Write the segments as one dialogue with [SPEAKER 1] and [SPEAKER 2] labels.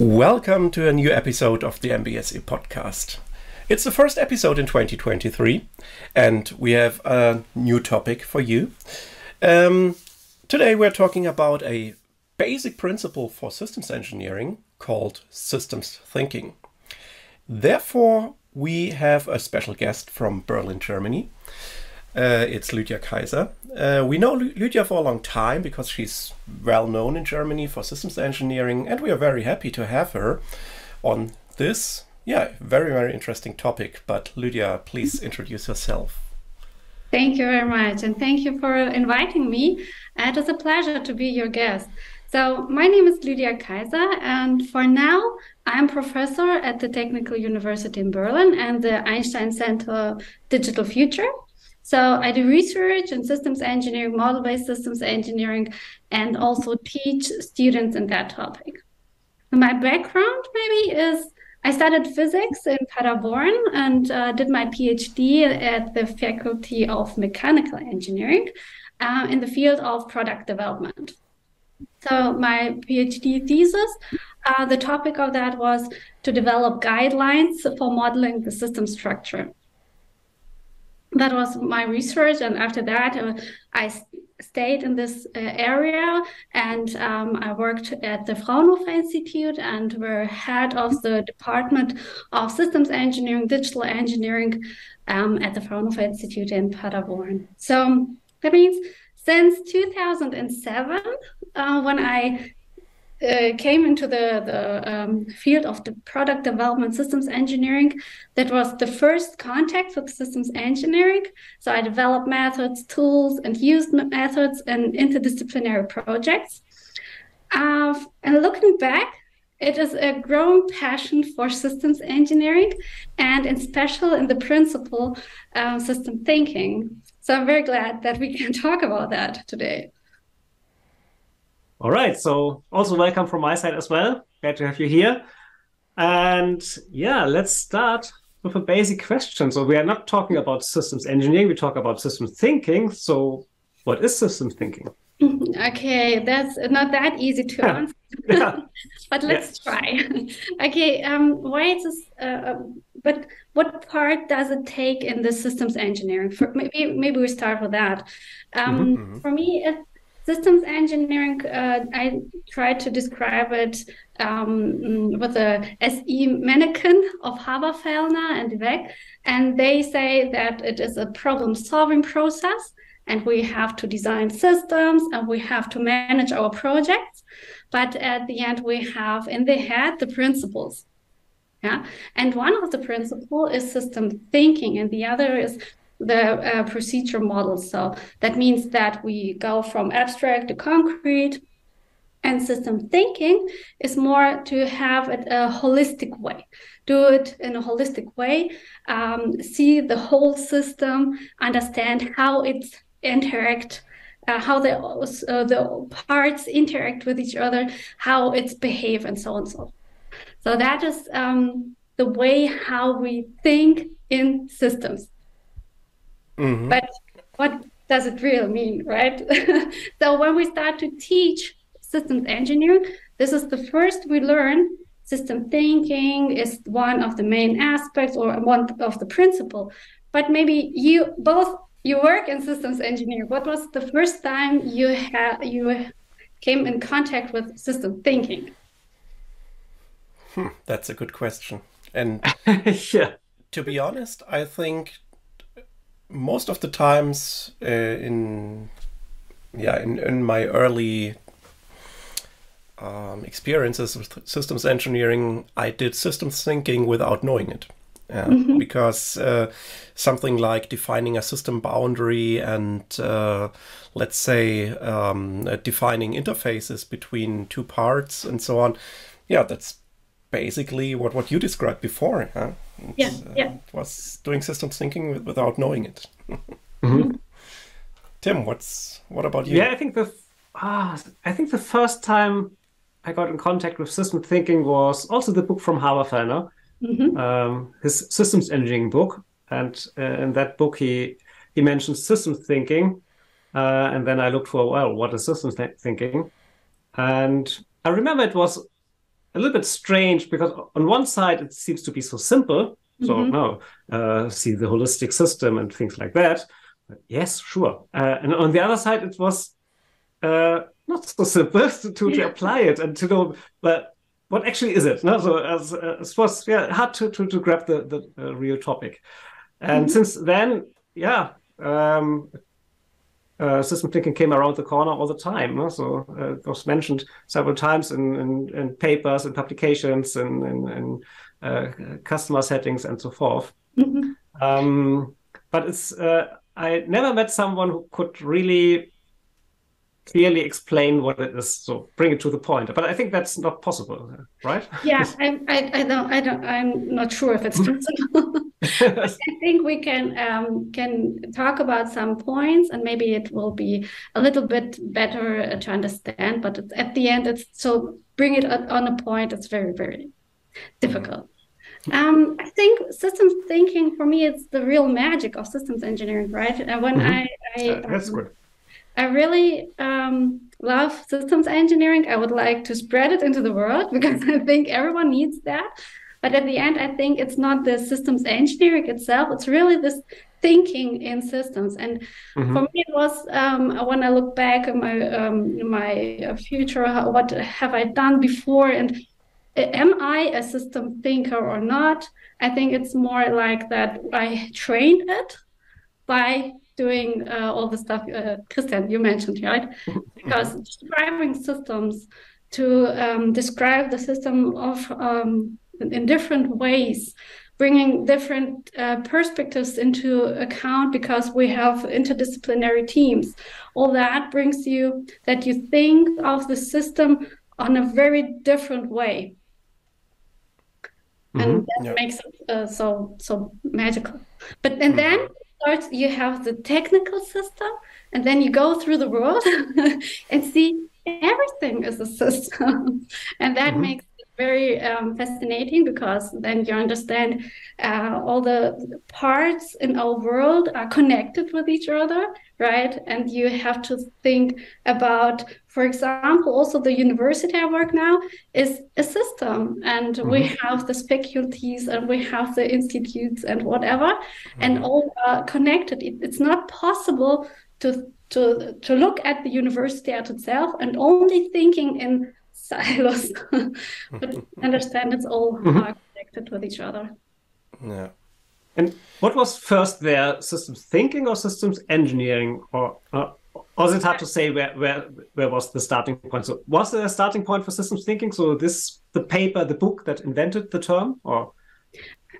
[SPEAKER 1] Welcome to a new episode of the MBSE podcast. It's the first episode in 2023, and we have a new topic for you. Um, today, we're talking about a basic principle for systems engineering called systems thinking. Therefore, we have a special guest from Berlin, Germany. Uh, it's Lydia Kaiser. Uh, we know Lydia for a long time because she's well known in Germany for systems engineering, and we are very happy to have her on this, yeah, very, very interesting topic. But Lydia, please introduce yourself.
[SPEAKER 2] Thank you very much, and thank you for inviting me. It is a pleasure to be your guest. So, my name is Lydia Kaiser, and for now, I'm professor at the Technical University in Berlin and the Einstein Center Digital Future. So I do research in systems engineering, model-based systems engineering, and also teach students in that topic. My background maybe is I studied physics in Paderborn and uh, did my PhD at the Faculty of Mechanical Engineering uh, in the field of product development. So my PhD thesis, uh, the topic of that was to develop guidelines for modeling the system structure that was my research and after that uh, i stayed in this uh, area and um, i worked at the fraunhofer institute and were head of the department of systems engineering digital engineering um, at the fraunhofer institute in paderborn. So that means since 2007 uh, when i uh, came into the, the um, field of the product development systems engineering. That was the first contact with systems engineering. So I developed methods, tools, and used methods in interdisciplinary projects. Uh, and looking back, it is a growing passion for systems engineering and in special in the principle um, system thinking. So I'm very glad that we can talk about that today.
[SPEAKER 3] All right. So also welcome from my side as well. Glad to have you here. And yeah, let's start with a basic question. So we are not talking about systems engineering, we talk about system thinking. So what is system thinking?
[SPEAKER 2] Okay, that's not that easy to answer. Yeah. but let's yeah. try. okay, um, why is this? Uh, um, but what part does it take in the systems engineering? For maybe maybe we start with that. Um, mm -hmm. For me, it, systems engineering, uh, I try to describe it um, with a SE mannequin of Haberfellner and de Weck. And they say that it is a problem solving process and we have to design systems and we have to manage our projects. But at the end, we have in the head the principles. Yeah. And one of the principle is system thinking, and the other is the uh, procedure model. So that means that we go from abstract to concrete. And system thinking is more to have it a holistic way, do it in a holistic way, um, see the whole system, understand how it's interact uh, how the uh, the parts interact with each other, how it's behave, and so on and so. So that is um, the way how we think in systems. Mm-hmm. But what does it really mean, right? so when we start to teach systems engineering, this is the first we learn. System thinking is one of the main aspects or one of the principle. But maybe you both you work in systems engineering. What was the first time you had you came in contact with system thinking?
[SPEAKER 1] Hmm, that's a good question. And yeah. to be honest, I think most of the times uh, in yeah in, in my early um, experiences with systems engineering, I did systems thinking without knowing it. mm-hmm. Because uh, something like defining a system boundary and uh, let's say um, uh, defining interfaces between two parts and so on, yeah, that's basically what, what you described before. Huh?
[SPEAKER 2] yeah, uh, yeah.
[SPEAKER 1] was doing systems thinking without knowing it. mm-hmm. Tim, what's what about you?
[SPEAKER 3] Yeah, I think the ah, I think the first time I got in contact with system thinking was also the book from Haberfellner, mm-hmm. um, his systems engineering book, and uh, in that book he he mentions systems thinking, uh, and then I looked for well, what is systems th- thinking, and I remember it was a little bit strange because on one side it seems to be so simple. So mm-hmm. no, uh, see the holistic system and things like that. But yes, sure. Uh, and on the other side, it was uh, not so simple to, to, to, apply it and to know, but what actually is it? No, so as, it was yeah hard to, to, to grab the the uh, real topic. And mm-hmm. since then, yeah, um, uh, system thinking came around the corner all the time. So uh, it was mentioned several times in, in, in papers and publications and, in uh, customer settings and so forth. Mm-hmm. Um, but it's uh, I never met someone who could really clearly explain what it is so bring it to the point but i think that's not possible right
[SPEAKER 2] yeah I, I, I don't i don't i'm not sure if it's possible i think we can um, can talk about some points and maybe it will be a little bit better to understand but at the end it's so bring it on a point it's very very difficult um, I think systems thinking for me is the real magic of systems engineering, right? And when mm-hmm. I, I
[SPEAKER 3] that's um, good
[SPEAKER 2] I really um, love systems engineering. I would like to spread it into the world because I think everyone needs that. But at the end, I think it's not the systems engineering itself. It's really this thinking in systems. And mm-hmm. for me, it was um, when I look back in my um, my future, what have I done before, and am I a system thinker or not? I think it's more like that. I trained it by doing uh, all the stuff, uh, Christian, you mentioned, right? Because describing systems to um, describe the system of um, in different ways, bringing different uh, perspectives into account because we have interdisciplinary teams. All that brings you that you think of the system on a very different way. Mm-hmm. And that yeah. makes it uh, so so magical. But and mm-hmm. then starts you have the technical system and then you go through the world and see everything is a system and that mm-hmm. makes very um, fascinating because then you understand uh, all the parts in our world are connected with each other right and you have to think about for example also the university i work now is a system and mm-hmm. we have the faculties and we have the institutes and whatever mm-hmm. and all are connected it, it's not possible to to to look at the university at itself and only thinking in silos but understand it's all mm-hmm. connected with each other
[SPEAKER 1] yeah
[SPEAKER 3] and what was first there, systems thinking or systems engineering, or uh, or is it hard to say where where where was the starting point? So was there a starting point for systems thinking? So this the paper, the book that invented the term, or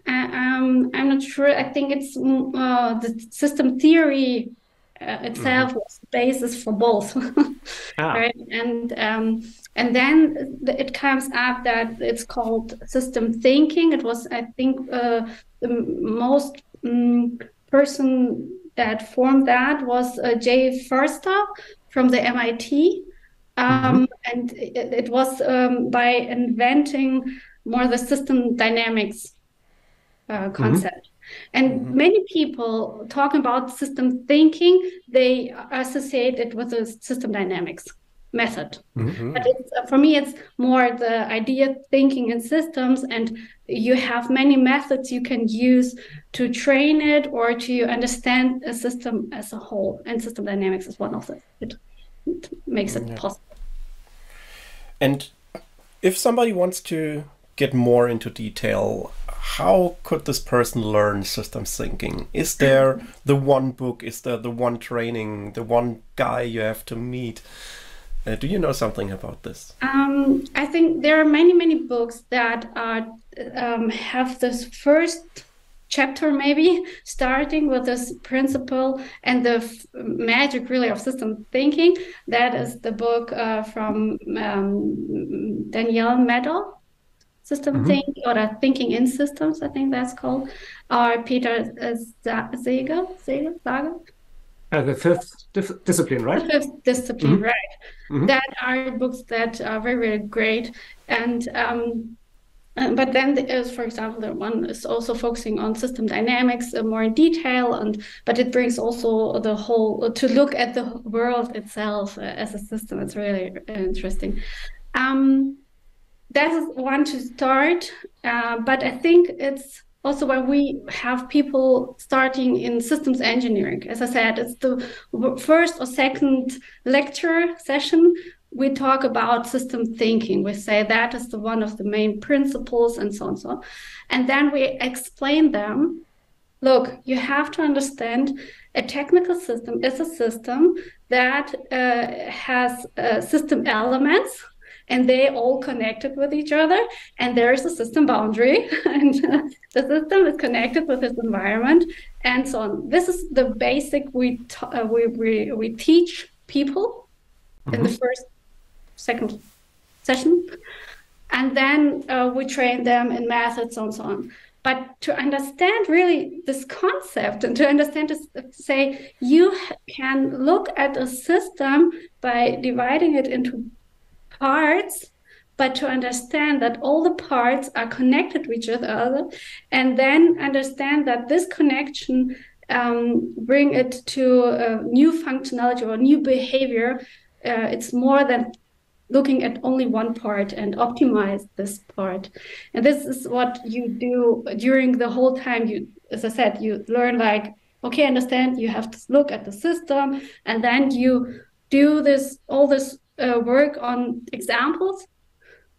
[SPEAKER 2] uh, um, I'm not sure. I think it's mm, uh, the system theory uh, itself mm-hmm. was the basis for both, ah. right? And um, and then it comes up that it's called system thinking. It was, I think, uh, the most um, person that formed that was uh, Jay Forrester from the MIT. Um, mm-hmm. And it, it was um, by inventing more the system dynamics uh, mm-hmm. concept. Mm-hmm. And mm-hmm. many people talking about system thinking, they associate it with the system dynamics method. Mm-hmm. But uh, for me, it's more the idea thinking in systems, and you have many methods you can use to train it or to understand a system as a whole. And system dynamics is one of them. It, it makes it yeah. possible.
[SPEAKER 1] And if somebody wants to get more into detail, how could this person learn systems thinking? Is there the one book? Is there the one training? The one guy you have to meet? Uh, do you know something about this?
[SPEAKER 2] Um, I think there are many, many books that are, um, have this first chapter maybe starting with this principle and the f- magic really of system thinking that is the book uh, from um, Donella Meadow, system mm-hmm. thinking or thinking in systems i think that's called or peter Sager, Sager, Sager?
[SPEAKER 3] Uh, the fifth dif- discipline, right?
[SPEAKER 2] The fifth discipline, mm-hmm. right? Mm-hmm. That are books that are very, very great. And um, uh, but then there's, for example, the one is also focusing on system dynamics uh, more in detail, and but it brings also the whole uh, to look at the world itself uh, as a system. It's really interesting. Um, that is one to start, uh, but I think it's also when we have people starting in systems engineering. As I said, it's the first or second lecture session. We talk about system thinking. We say that is the one of the main principles and so on and so on. And then we explain them. Look, you have to understand a technical system is a system that uh, has uh, system elements and they all connected with each other and there is a system boundary and the system is connected with its environment and so on this is the basic we uh, we, we we teach people mm-hmm. in the mm-hmm. first second session and then uh, we train them in methods and so on but to understand really this concept and to understand to say you can look at a system by dividing it into parts but to understand that all the parts are connected with each other and then understand that this connection um, bring it to a new functionality or new behavior. Uh, it's more than looking at only one part and optimize this part. And this is what you do during the whole time you as i said you learn like okay understand you have to look at the system and then you do this all this uh, work on examples.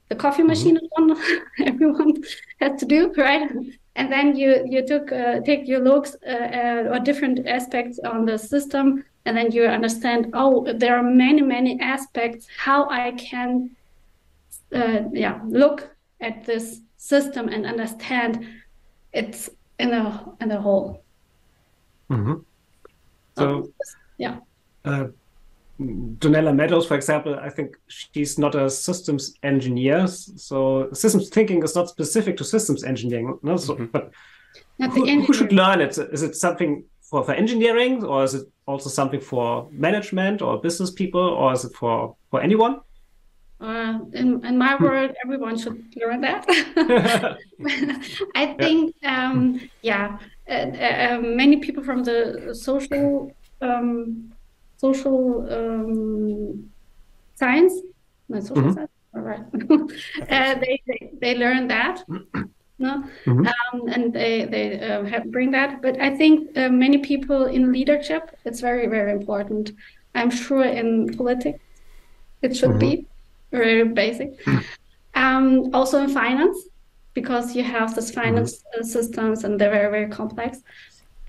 [SPEAKER 2] The coffee mm-hmm. machine is one everyone has to do, right? And then you you took uh, take your looks uh, uh, or different aspects on the system, and then you understand. Oh, there are many many aspects how I can, uh, yeah, look at this system and understand it's in a in a whole.
[SPEAKER 3] Mm-hmm. So,
[SPEAKER 2] um, yeah.
[SPEAKER 3] Uh, Donella Meadows, for example, I think she's not a systems engineer. So systems thinking is not specific to systems engineering. No? So, mm-hmm. But who, who, should learn it? Is it something for, for engineering or is it also something for management or business people or is it for, for anyone?
[SPEAKER 2] Uh, in, in my hmm. world, everyone should learn that. I think, yeah, um, yeah uh, uh, many people from the social um, social um, science, no, social mm-hmm. science, all right. uh, they, they, they learn that. No, mm-hmm. um, and they they uh, have, bring that. But I think uh, many people in leadership, it's very very important. I'm sure in politics, it should mm-hmm. be very basic. Um, also in finance, because you have this finance mm-hmm. systems and they're very very complex.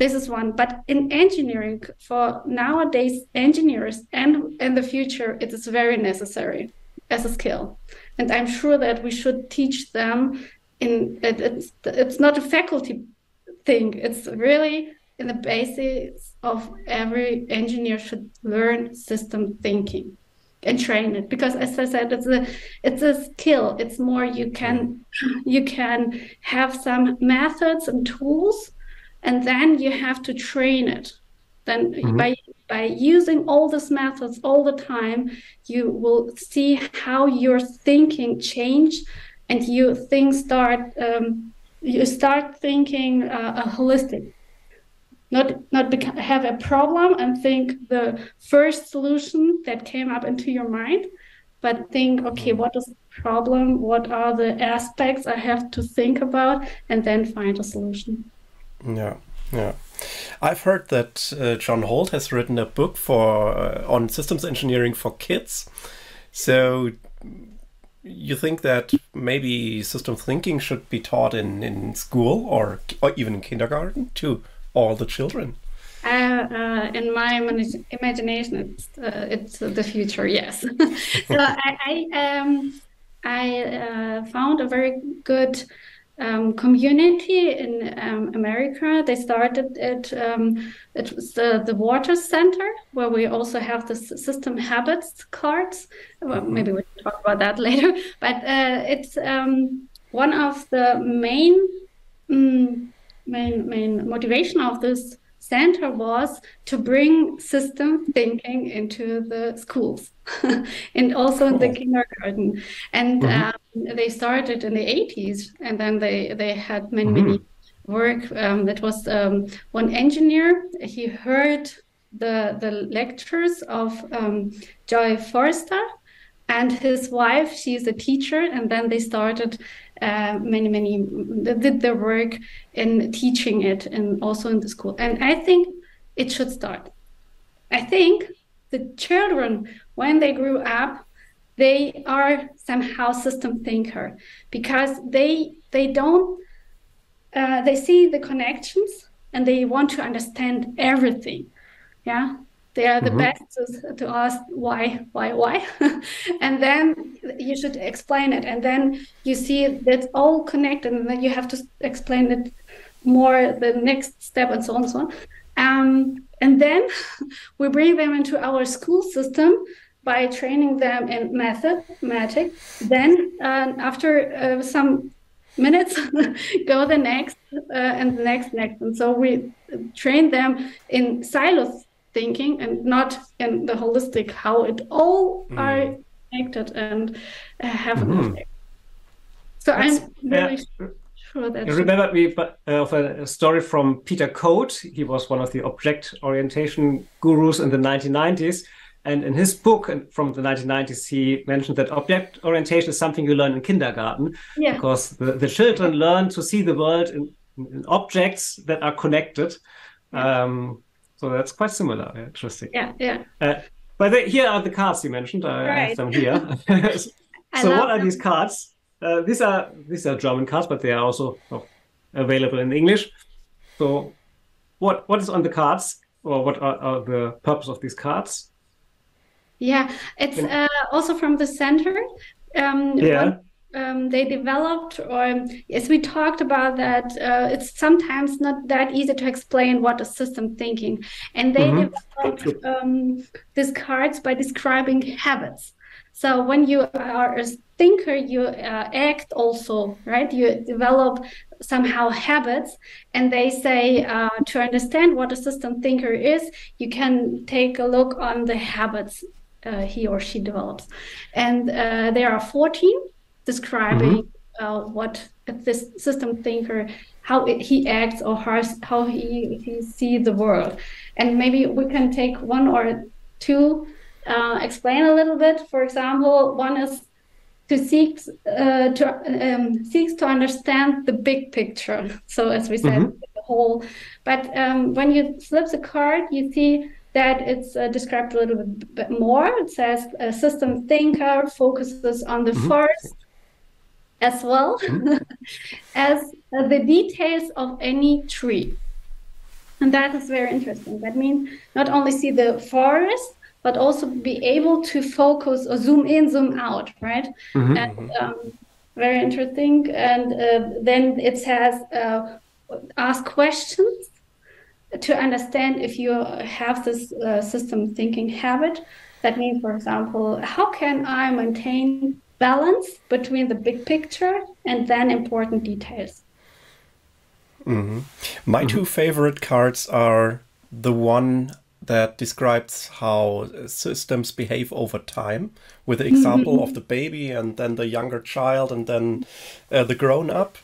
[SPEAKER 2] This is one. But in engineering, for nowadays engineers and in the future, it is very necessary as a skill. And I'm sure that we should teach them in it, it's it's not a faculty thing. It's really in the basis of every engineer should learn system thinking and train it because as i said it's a it's a skill it's more you can you can have some methods and tools and then you have to train it. Then mm-hmm. by by using all these methods all the time you will see how your thinking change and you think start um, you start thinking uh, a holistic not not beca- have a problem and think the first solution that came up into your mind but think okay what is the problem? What are the aspects i have to think about? And then find a solution
[SPEAKER 1] yeah, yeah. I've heard that uh, Jon Holt has written a book for uh, on systems engineering for kids. So you think that maybe system thinking should be taught in, in school or, or even in kindergarten to all the children?
[SPEAKER 2] Uh, uh, in my imagination, it's uh, it's the future. Yes. so I I, um, I uh, found a very good um, community in um, America. They started it. Um, it was the, the water center where we also have the system habits cards. Well, mm-hmm. maybe we'll talk about that later. But uh, it's um, one of the main um, main main motivation of this center was to bring system thinking into the schools and also in the kindergarten. And mm-hmm. um, they started in the 80s, and then they they had many mm-hmm. many work. Um, that was um, one engineer. He heard the the lectures of um, Jay Forrester, and his wife she's a teacher and then they started uh, many many did their work in teaching it and also in the school. And i think it should start. I think the children when they grew up they are somehow system thinker because they they don't uh, they see the connections and they want to understand everything. Yeah they are the mm-hmm. best to, to, ask why why why. And then you should explain it. And then you see that's all connected and then you have to explain it more the next step and so on and so on. Um, and then we bring them into our school system by training them in mathematics then uh, after uh, some minutes go the next uh, and the next next. And so we train them in silos thinking and not in the holistic how it all mm. are connected and have mm-hmm. an effect so That's, i'm really uh, sure that
[SPEAKER 3] you remember me uh, of a story from peter Coad he was one of the object orientation gurus in the 1990s and in his book from the 1990s, he mentioned that object orientation is something you learn in kindergarten yeah. because the, the children learn to see the world in, in objects that are connected. Yeah. Um, so that's quite similar. Interesting.
[SPEAKER 2] Yeah, yeah. Uh,
[SPEAKER 3] but the, here are the cards you mentioned. I, right. have them here. so what are them. these cards? Uh, these are these are German cards, but they are also oh, available in English. So what what is on the cards, or what are, are the purpose of these cards?
[SPEAKER 2] Yeah, it's uh, also from the center. Um, yeah. Um, they developed, or as we talked about that, uh, it's sometimes not that easy to explain what a system thinking, and they mm-hmm. developed um, these cards by describing habits. So when you are a thinker, you uh, act also, right? You develop somehow habits, and they say uh, to understand what a system thinker is, you can take a look on the habits uh, he or she develops. And uh, there are 14 describing mm-hmm. uh, what this system thinker, how it, he acts or how, how he, he sees the world. And maybe we can take one or two, uh, explain a little bit. For example, one is to seek uh, to um, seeks to understand the big picture. So as we said, mm-hmm. the whole. But um, when you flip the card, you see that it's uh, described a little bit more. It says a system thinker focuses on the mm-hmm. forest as well mm-hmm. as uh, the details of any tree. And that is very interesting. That means not only see the forest, but also be able to focus or zoom in, zoom out, right? Mm-hmm. And um, very interesting. And uh, then it says uh, ask questions to understand if you have this uh, system thinking habit. That means, for example, how can I maintain balance between the big picture and then important details?
[SPEAKER 1] Mm-hmm. My mm-hmm. two favorite cards are the one that describes how systems behave over time, with the example mm-hmm. of the baby and then the younger child and then uh, the grown up,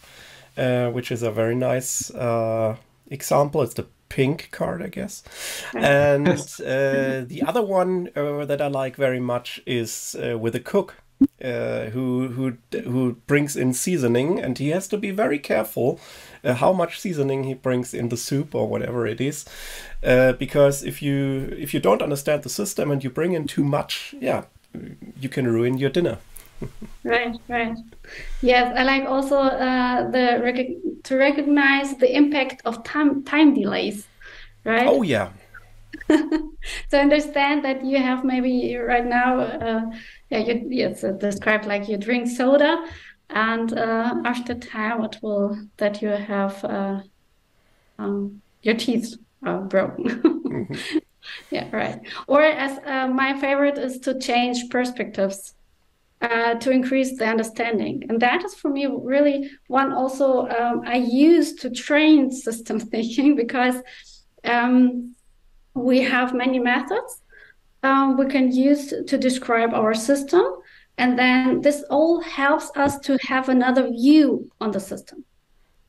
[SPEAKER 1] uh, which is a very nice uh, example. It's the pink card, I guess. And uh, the other one uh, that I like very much is uh, with a cook. Uh, who who who brings in seasoning and he has to be very careful uh, how much seasoning he brings in the soup or whatever it is uh, because if you if you don't understand the system and you bring in too much yeah you can ruin your dinner.
[SPEAKER 2] Right right. Yes i like also uh, the to recognize the impact of time time delays right?
[SPEAKER 1] Oh yeah
[SPEAKER 2] to understand that you have maybe right now uh, yeah you it's uh, described like you drink soda and uh, after time it will that you have uh, um, your teeth are broken mm-hmm. yeah right or as uh, my favorite is to change perspectives uh, to increase the understanding. And that is for me really one also um, I use to train system thinking because um, we have many methods um, we can use to describe our system. And then this all helps us to have another view on the system,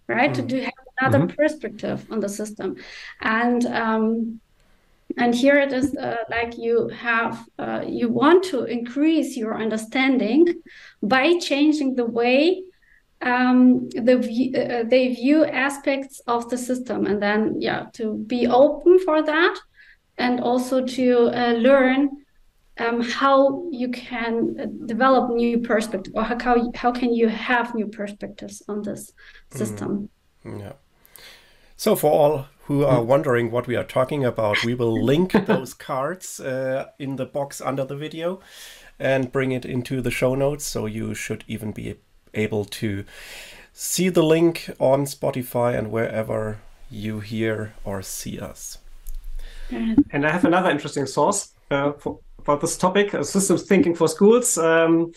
[SPEAKER 2] right? Mm-hmm. To do have another mm-hmm. perspective on the system. And um, and here it is uh, like you have uh, you want to increase your understanding by changing the way um, the uh, they view aspects of the system, and then yeah, to be open for that, and also to uh, learn um, how you can uh, develop new perspective, or how how can you have new perspectives on this system.
[SPEAKER 1] Mm. Yeah. So for all who are wondering what we are talking about, we will link those cards uh, in the box under the video and bring it into the show notes. So you should even be able to see the link on Spotify and wherever you hear or see us.
[SPEAKER 3] And I have another interesting source uh, for, for this topic uh, systems thinking for schools. Um,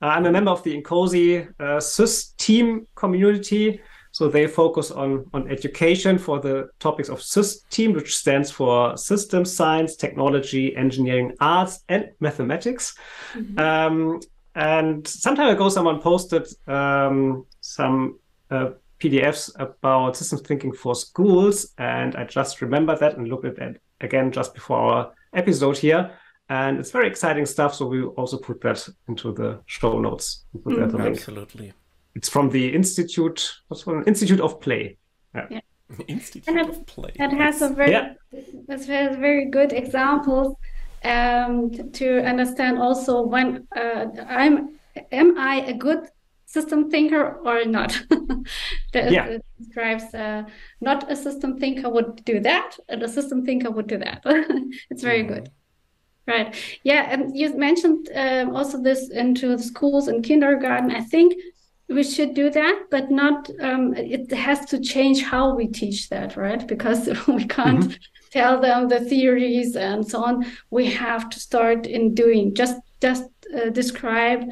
[SPEAKER 3] I'm a member of the INCOSE uh, SYSTEAM community. So they focus on, on education for the topics of SYSTEAM, which stands for System Science, Technology, Engineering, Arts, and Mathematics. Mm-hmm. Um, and some time ago, someone posted um, some uh, PDFs about systems thinking for schools, and I just remembered that and looked at it again just before our episode here. And it's very exciting stuff. So we also put that into the show notes.
[SPEAKER 1] Mm-hmm. Absolutely.
[SPEAKER 3] It's from the Institute, what's called Institute of Play.
[SPEAKER 2] Yeah. yeah.
[SPEAKER 1] Institute and
[SPEAKER 2] of Play. That has a very, yeah. has very good examples um, to understand also when uh, I'm, am I a good system thinker or not? that yeah. describes uh, not a system thinker would do that, and a system thinker would do that. it's very mm-hmm. good. Right. Yeah. And you mentioned um, also this into schools and kindergarten. I think we should do that but not um, it has to change how we teach that right because we can't mm-hmm. tell them the theories and so on we have to start in doing just just uh, describe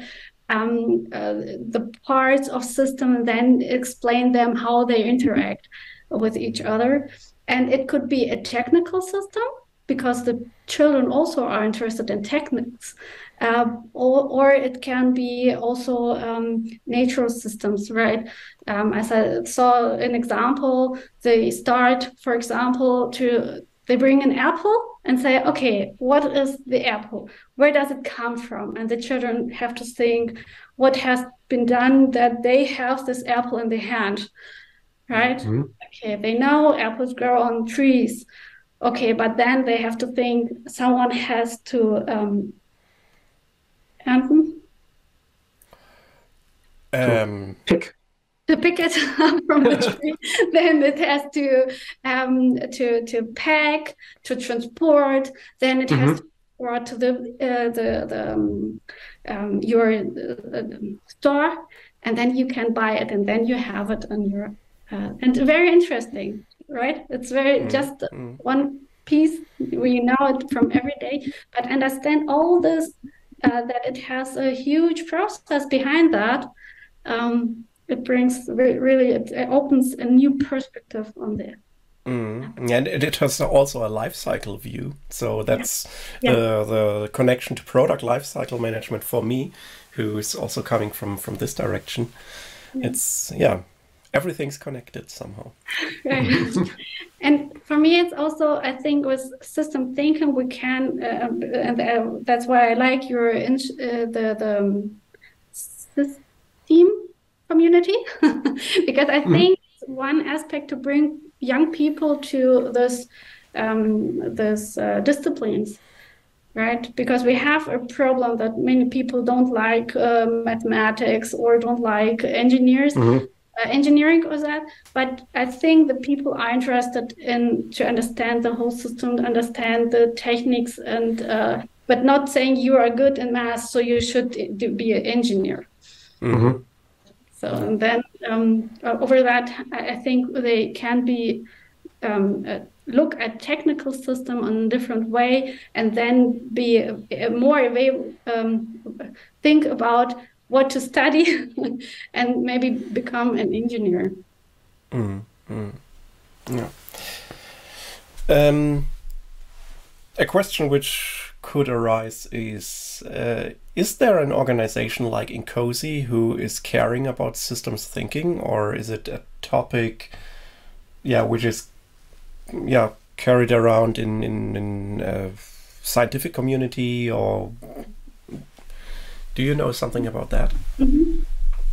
[SPEAKER 2] um, uh, the parts of system and then explain them how they interact with each other and it could be a technical system because the children also are interested in techniques uh, or, or it can be also um, natural systems, right? Um, as I saw an example, they start, for example, to they bring an apple and say, okay, what is the apple? Where does it come from? And the children have to think what has been done that they have this apple in their hand, right? Mm-hmm. Okay, they know apples grow on trees. Okay, but then they have to think someone has to um, Anton?
[SPEAKER 1] Um,
[SPEAKER 3] pick.
[SPEAKER 2] To pick it up from the tree, then it has to um, to to pack, to transport. Then it mm-hmm. has to brought to the uh, the, the um, um, your uh, store, and then you can buy it, and then you have it on your. Uh, and very interesting, right? It's very mm-hmm. just mm-hmm. one piece. We know it from every day, but understand all this uh, that it has a huge process behind that. Um, it brings re- really it, it, opens a new perspective on there.
[SPEAKER 1] Mm. And it has also a life cycle view. So that's yeah. Yeah. The, the connection to product life cycle management for me, who is also coming from from this direction. Yeah. It's yeah, everything's connected somehow.
[SPEAKER 2] and for me, it's also I think with system thinking we can, uh, and uh, that's why I like your uh, the the um, community because I mm-hmm. think one aspect to bring young people to this um, this uh, disciplines right because we have a problem that many people don't like uh, mathematics or don't like engineers mm-hmm uh, engineering or that but i think the people are interested in to understand the whole system understand the techniques and uh, but not saying you are good in math so you should do, be an engineer
[SPEAKER 1] mm-hmm.
[SPEAKER 2] So and then um, over that i think they can be um, uh, look at technical system in a different way and then be more um, think about what to study and maybe become an engineer.
[SPEAKER 1] Mm, mm. Yeah. Um, a question which could arise is uh, Is there an organization like INCOSE who is caring about systems thinking, or is it a topic, yeah, which is, yeah, carried around in in, in uh, scientific community or do you know something about that?
[SPEAKER 2] Mm-hmm.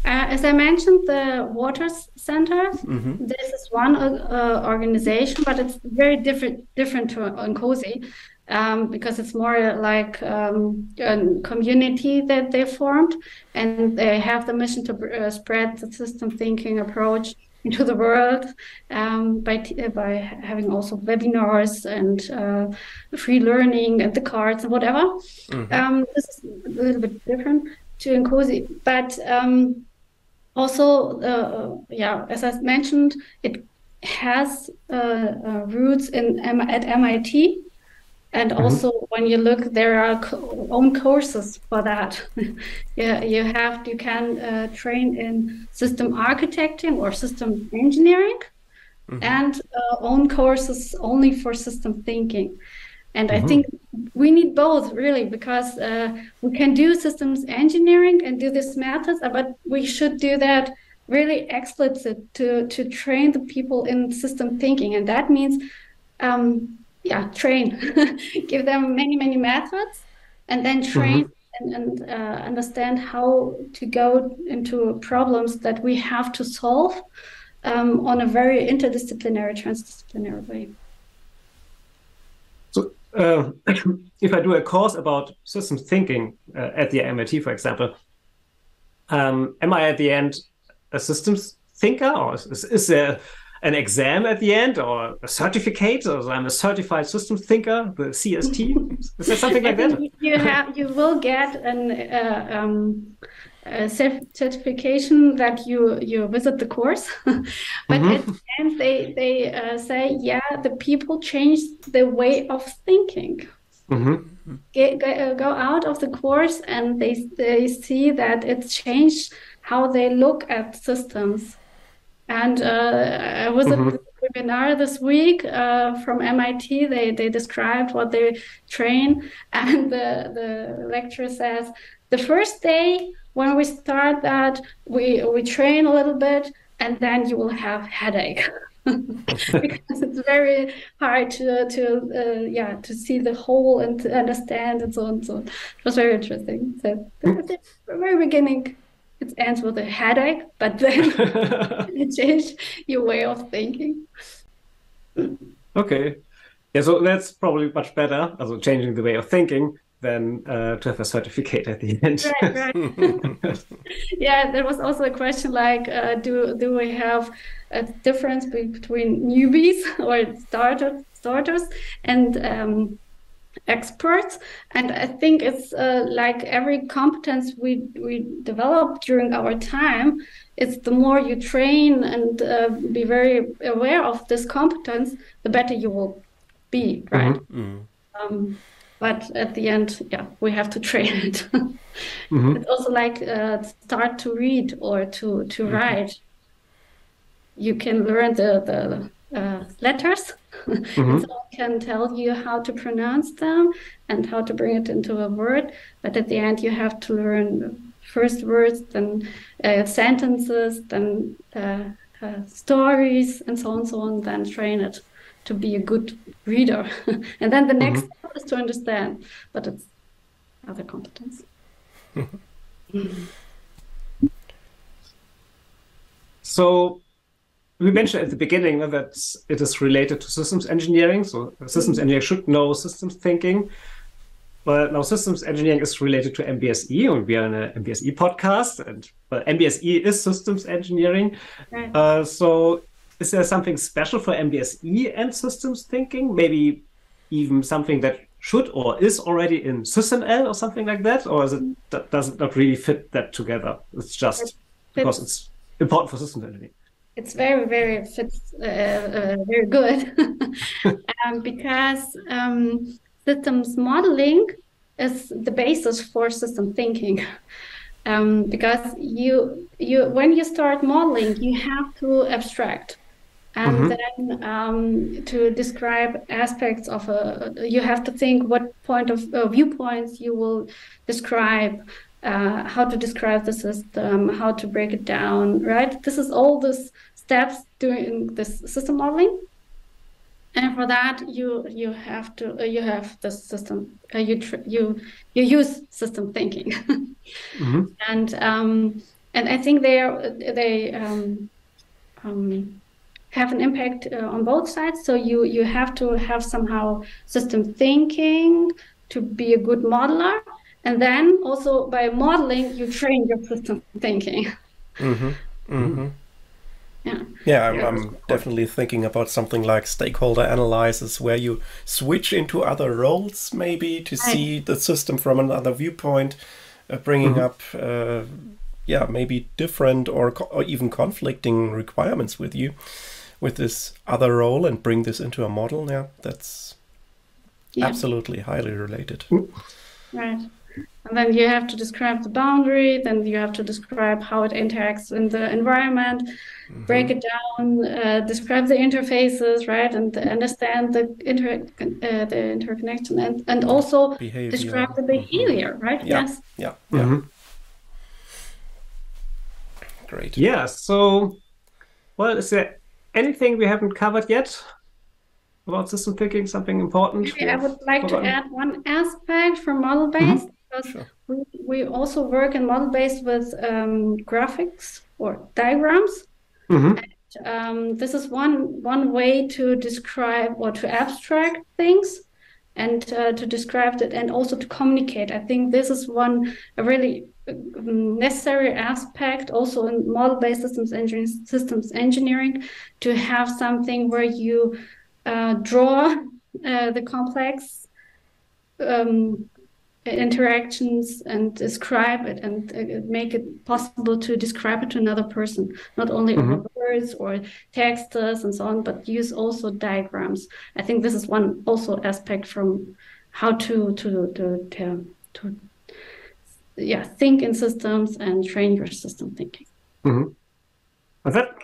[SPEAKER 2] Uh, as I mentioned, the Waters Center. Mm-hmm. This is one uh, organization, but it's very different different to INCOSE um, because it's more like um, a community that they formed, and they have the mission to uh, spread the system thinking approach into the world um, by t- by having also webinars and uh, free learning and the cards and whatever. Mm-hmm. Um, this is a little bit different to INCOSE, but um, also, uh, yeah, as I mentioned, it has uh, uh roots in at MIT and mm-hmm. also when you look there are co- own courses for that yeah you have you can uh, train in system architecting or system engineering mm-hmm. and uh, own courses only for system thinking and mm-hmm. i think we need both really because uh, we can do systems engineering and do this methods but we should do that really explicit to to train the people in system thinking and that means um, yeah train give them many many methods and then train mm-hmm. and, and uh, understand how to go into problems that we have to solve um, on a very interdisciplinary transdisciplinary way
[SPEAKER 3] so uh, if i do a course about systems thinking uh, at the mit for example um, am i at the end a systems thinker or is, is there an exam at the end or a certificate or I'm a certified systems thinker, the CST? Is there something like that?
[SPEAKER 2] You have you will get an uh, um, a certification that you you visit the course, but mm-hmm. at the end they they uh, say yeah the people change the way of thinking. Mm-hmm. Get, uh, go out of the course and they they see that it's changed how they look at systems and uh, I was mm-hmm. at a webinar this week uh, from MIT. They they described what they train, and the the lecturer says the first day when we start that we we train a little bit, and then you will have headache. because it's very hard to to uh, yeah to see the whole and to understand and so on and so on. It was very interesting. So the very beginning, it ends with a headache, but then it changes your way of thinking.
[SPEAKER 3] Okay. Yeah, so that's probably much better, also changing the way of thinking than uh, to have a certificate at the end. Right,
[SPEAKER 2] right. yeah, there was also a question like, uh, do do we have a difference between newbies or starter, starters and um, experts and i think it's uh, like every competence we we develop during our time it's the more you train and uh, be very aware of this competence the better you will be right mm-hmm. mm-hmm. Um, but at the end yeah we have to train it mm-hmm. it's also like uh, start to read or to to mm-hmm. write you can learn the the uh, letters. Mm-hmm. so I can tell you how to pronounce them and how to bring it into a word. But at the end, you have to learn first words, then uh, sentences, then uh, uh stories, and so on, so on. Then train it to be a good reader. and then the next mm-hmm. step is to understand. But it's other competence.
[SPEAKER 3] So we mentioned at the beginning that it is related to systems engineering. So systems mm-hmm. engineer should know systems thinking. But now systems engineering is related to MBSE, and we are in a MBSE podcast, and well, MBSE is systems engineering. Right. Uh, so is there something special for MBSE and systems thinking? Maybe even something that should or is already in SysML or something like that, or is it that does it not really fit that together? It's just it because it's important for systems engineering
[SPEAKER 2] it's very very fits uh, uh, very good um, because um, systems modeling is the basis for system thinking um, because you you when you start modeling you have to abstract and mm-hmm. then um, to describe aspects of a you have to think what point of uh, viewpoints you will describe uh, how to describe the system, how to break it down, right? This is all this steps during this system modeling. and for that you you have to uh, you have the system uh, you tr- you you use system thinking mm-hmm. and um, and I think they are they um, um, have an impact uh, on both sides so you you have to have somehow system thinking to be a good modeler and then also by modeling you train your system thinking
[SPEAKER 1] mm-hmm. Mm-hmm
[SPEAKER 2] yeah.
[SPEAKER 1] Yeah i'm, I'm definitely thinking about something like stakeholder analysis where you switch into other roles maybe to see the system from another viewpoint uh, bringing mm-hmm. up uh, yeah maybe different or, co- or even conflicting requirements with you with this other role and bring this into a model. Yeah that's yeah. absolutely highly related.
[SPEAKER 2] Right and then you have to describe the boundary then you have to describe how it interacts in the environment mm-hmm. break it down uh, describe the interfaces right and understand the inter uh, the interconnection and and also behavior. describe the mm-hmm. behavior mm-hmm. right
[SPEAKER 1] yeah.
[SPEAKER 2] yes
[SPEAKER 1] yeah yeah mm-hmm. great
[SPEAKER 3] yeah so well is there anything we haven't covered yet about system thinking something important
[SPEAKER 2] Maybe i would like forgotten? to add one aspect for model based mm-hmm because sure. we, we also work in model based with um, graphics or diagrams. Mm-hmm. And, um, this is one one way to describe or to abstract things and uh, to describe it and also to communicate. I think this is one a really um, necessary aspect also in model-based systems engineering, systems engineering to have something where you uh, draw uh, the complex um, interactions and describe it and uh, make it possible to describe it to another person not only mm-hmm. words or texts and so on but use also diagrams i think this is one also aspect from how to to to to, to yeah think in systems and train your system thinking
[SPEAKER 3] mm-hmm. that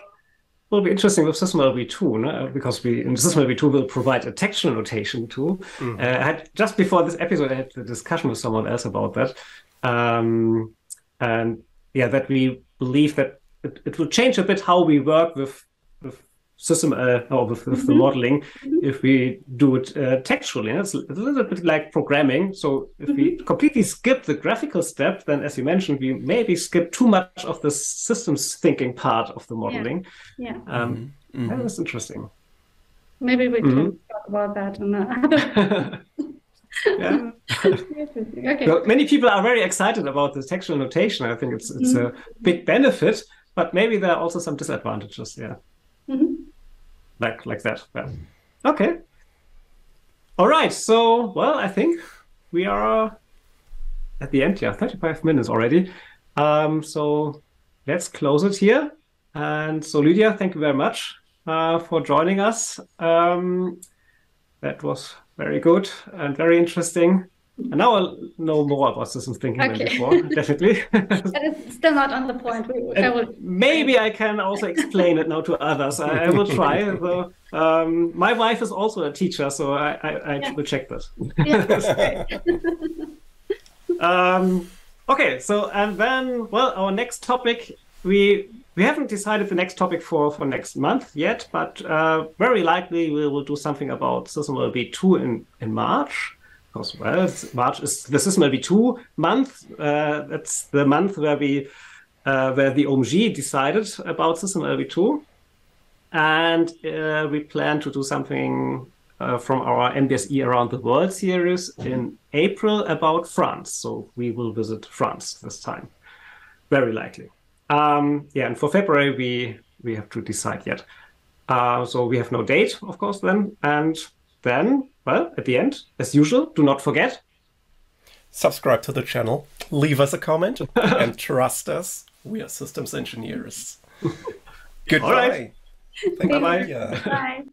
[SPEAKER 3] will be interesting with SysML v2, no? because we in SysML v2 will provide a textual notation too. Mm. Uh, I had, just before this episode, I had a discussion with someone else about that. Um, and yeah, that we believe that it, it will change a bit how we work with, with system uh, or with, with mm-hmm. the modeling if we do it uh, textually. It's a little bit like programming. So if mm-hmm. we completely skip the graphical step, then as you mentioned, we maybe skip too much of the systems thinking part of the modeling.
[SPEAKER 2] Yeah.
[SPEAKER 3] yeah. Um, mm-hmm. That is interesting.
[SPEAKER 2] Maybe we can mm-hmm. talk about that in
[SPEAKER 3] another. yeah. okay. Well, many people are very excited about the textual notation. I think it's it's a mm-hmm. big benefit, but maybe there are also some disadvantages. Yeah. Mm-hmm. Like like that. Yeah. Okay. All right. So well, I think we are at the end. Yeah, thirty-five minutes already. Um, so let's close it here. And so Lydia, thank you very much uh, for joining us. Um, that was very good and very interesting. And now I'll know more about systems thinking okay. than before, definitely.
[SPEAKER 2] but it's still not on the point.
[SPEAKER 3] I will... Maybe I can also explain it now to others. I, I will try. So, um, my wife is also a teacher, so I, I, I yeah. will check this. Yeah, um, okay, so and then, well, our next topic, we we haven't decided the next topic for, for next month yet, but uh, very likely we will do something about SysML v2 in, in March well, March is the SysML v2 month. Uh, that's the month where we uh, where the OMG decided about SysML v2, and uh, we plan to do something uh, from our MBSE Around the World series in April about France. So we will visit France this time, very likely. Um, yeah, and for February we we have to decide yet. Uh, so we have no date, of course, then, and then well, at the end, as usual, do not forget
[SPEAKER 1] subscribe to the channel, leave us a comment, and trust us. We are systems engineers. Goodbye.
[SPEAKER 3] All right. Thank
[SPEAKER 2] Bye. Bye.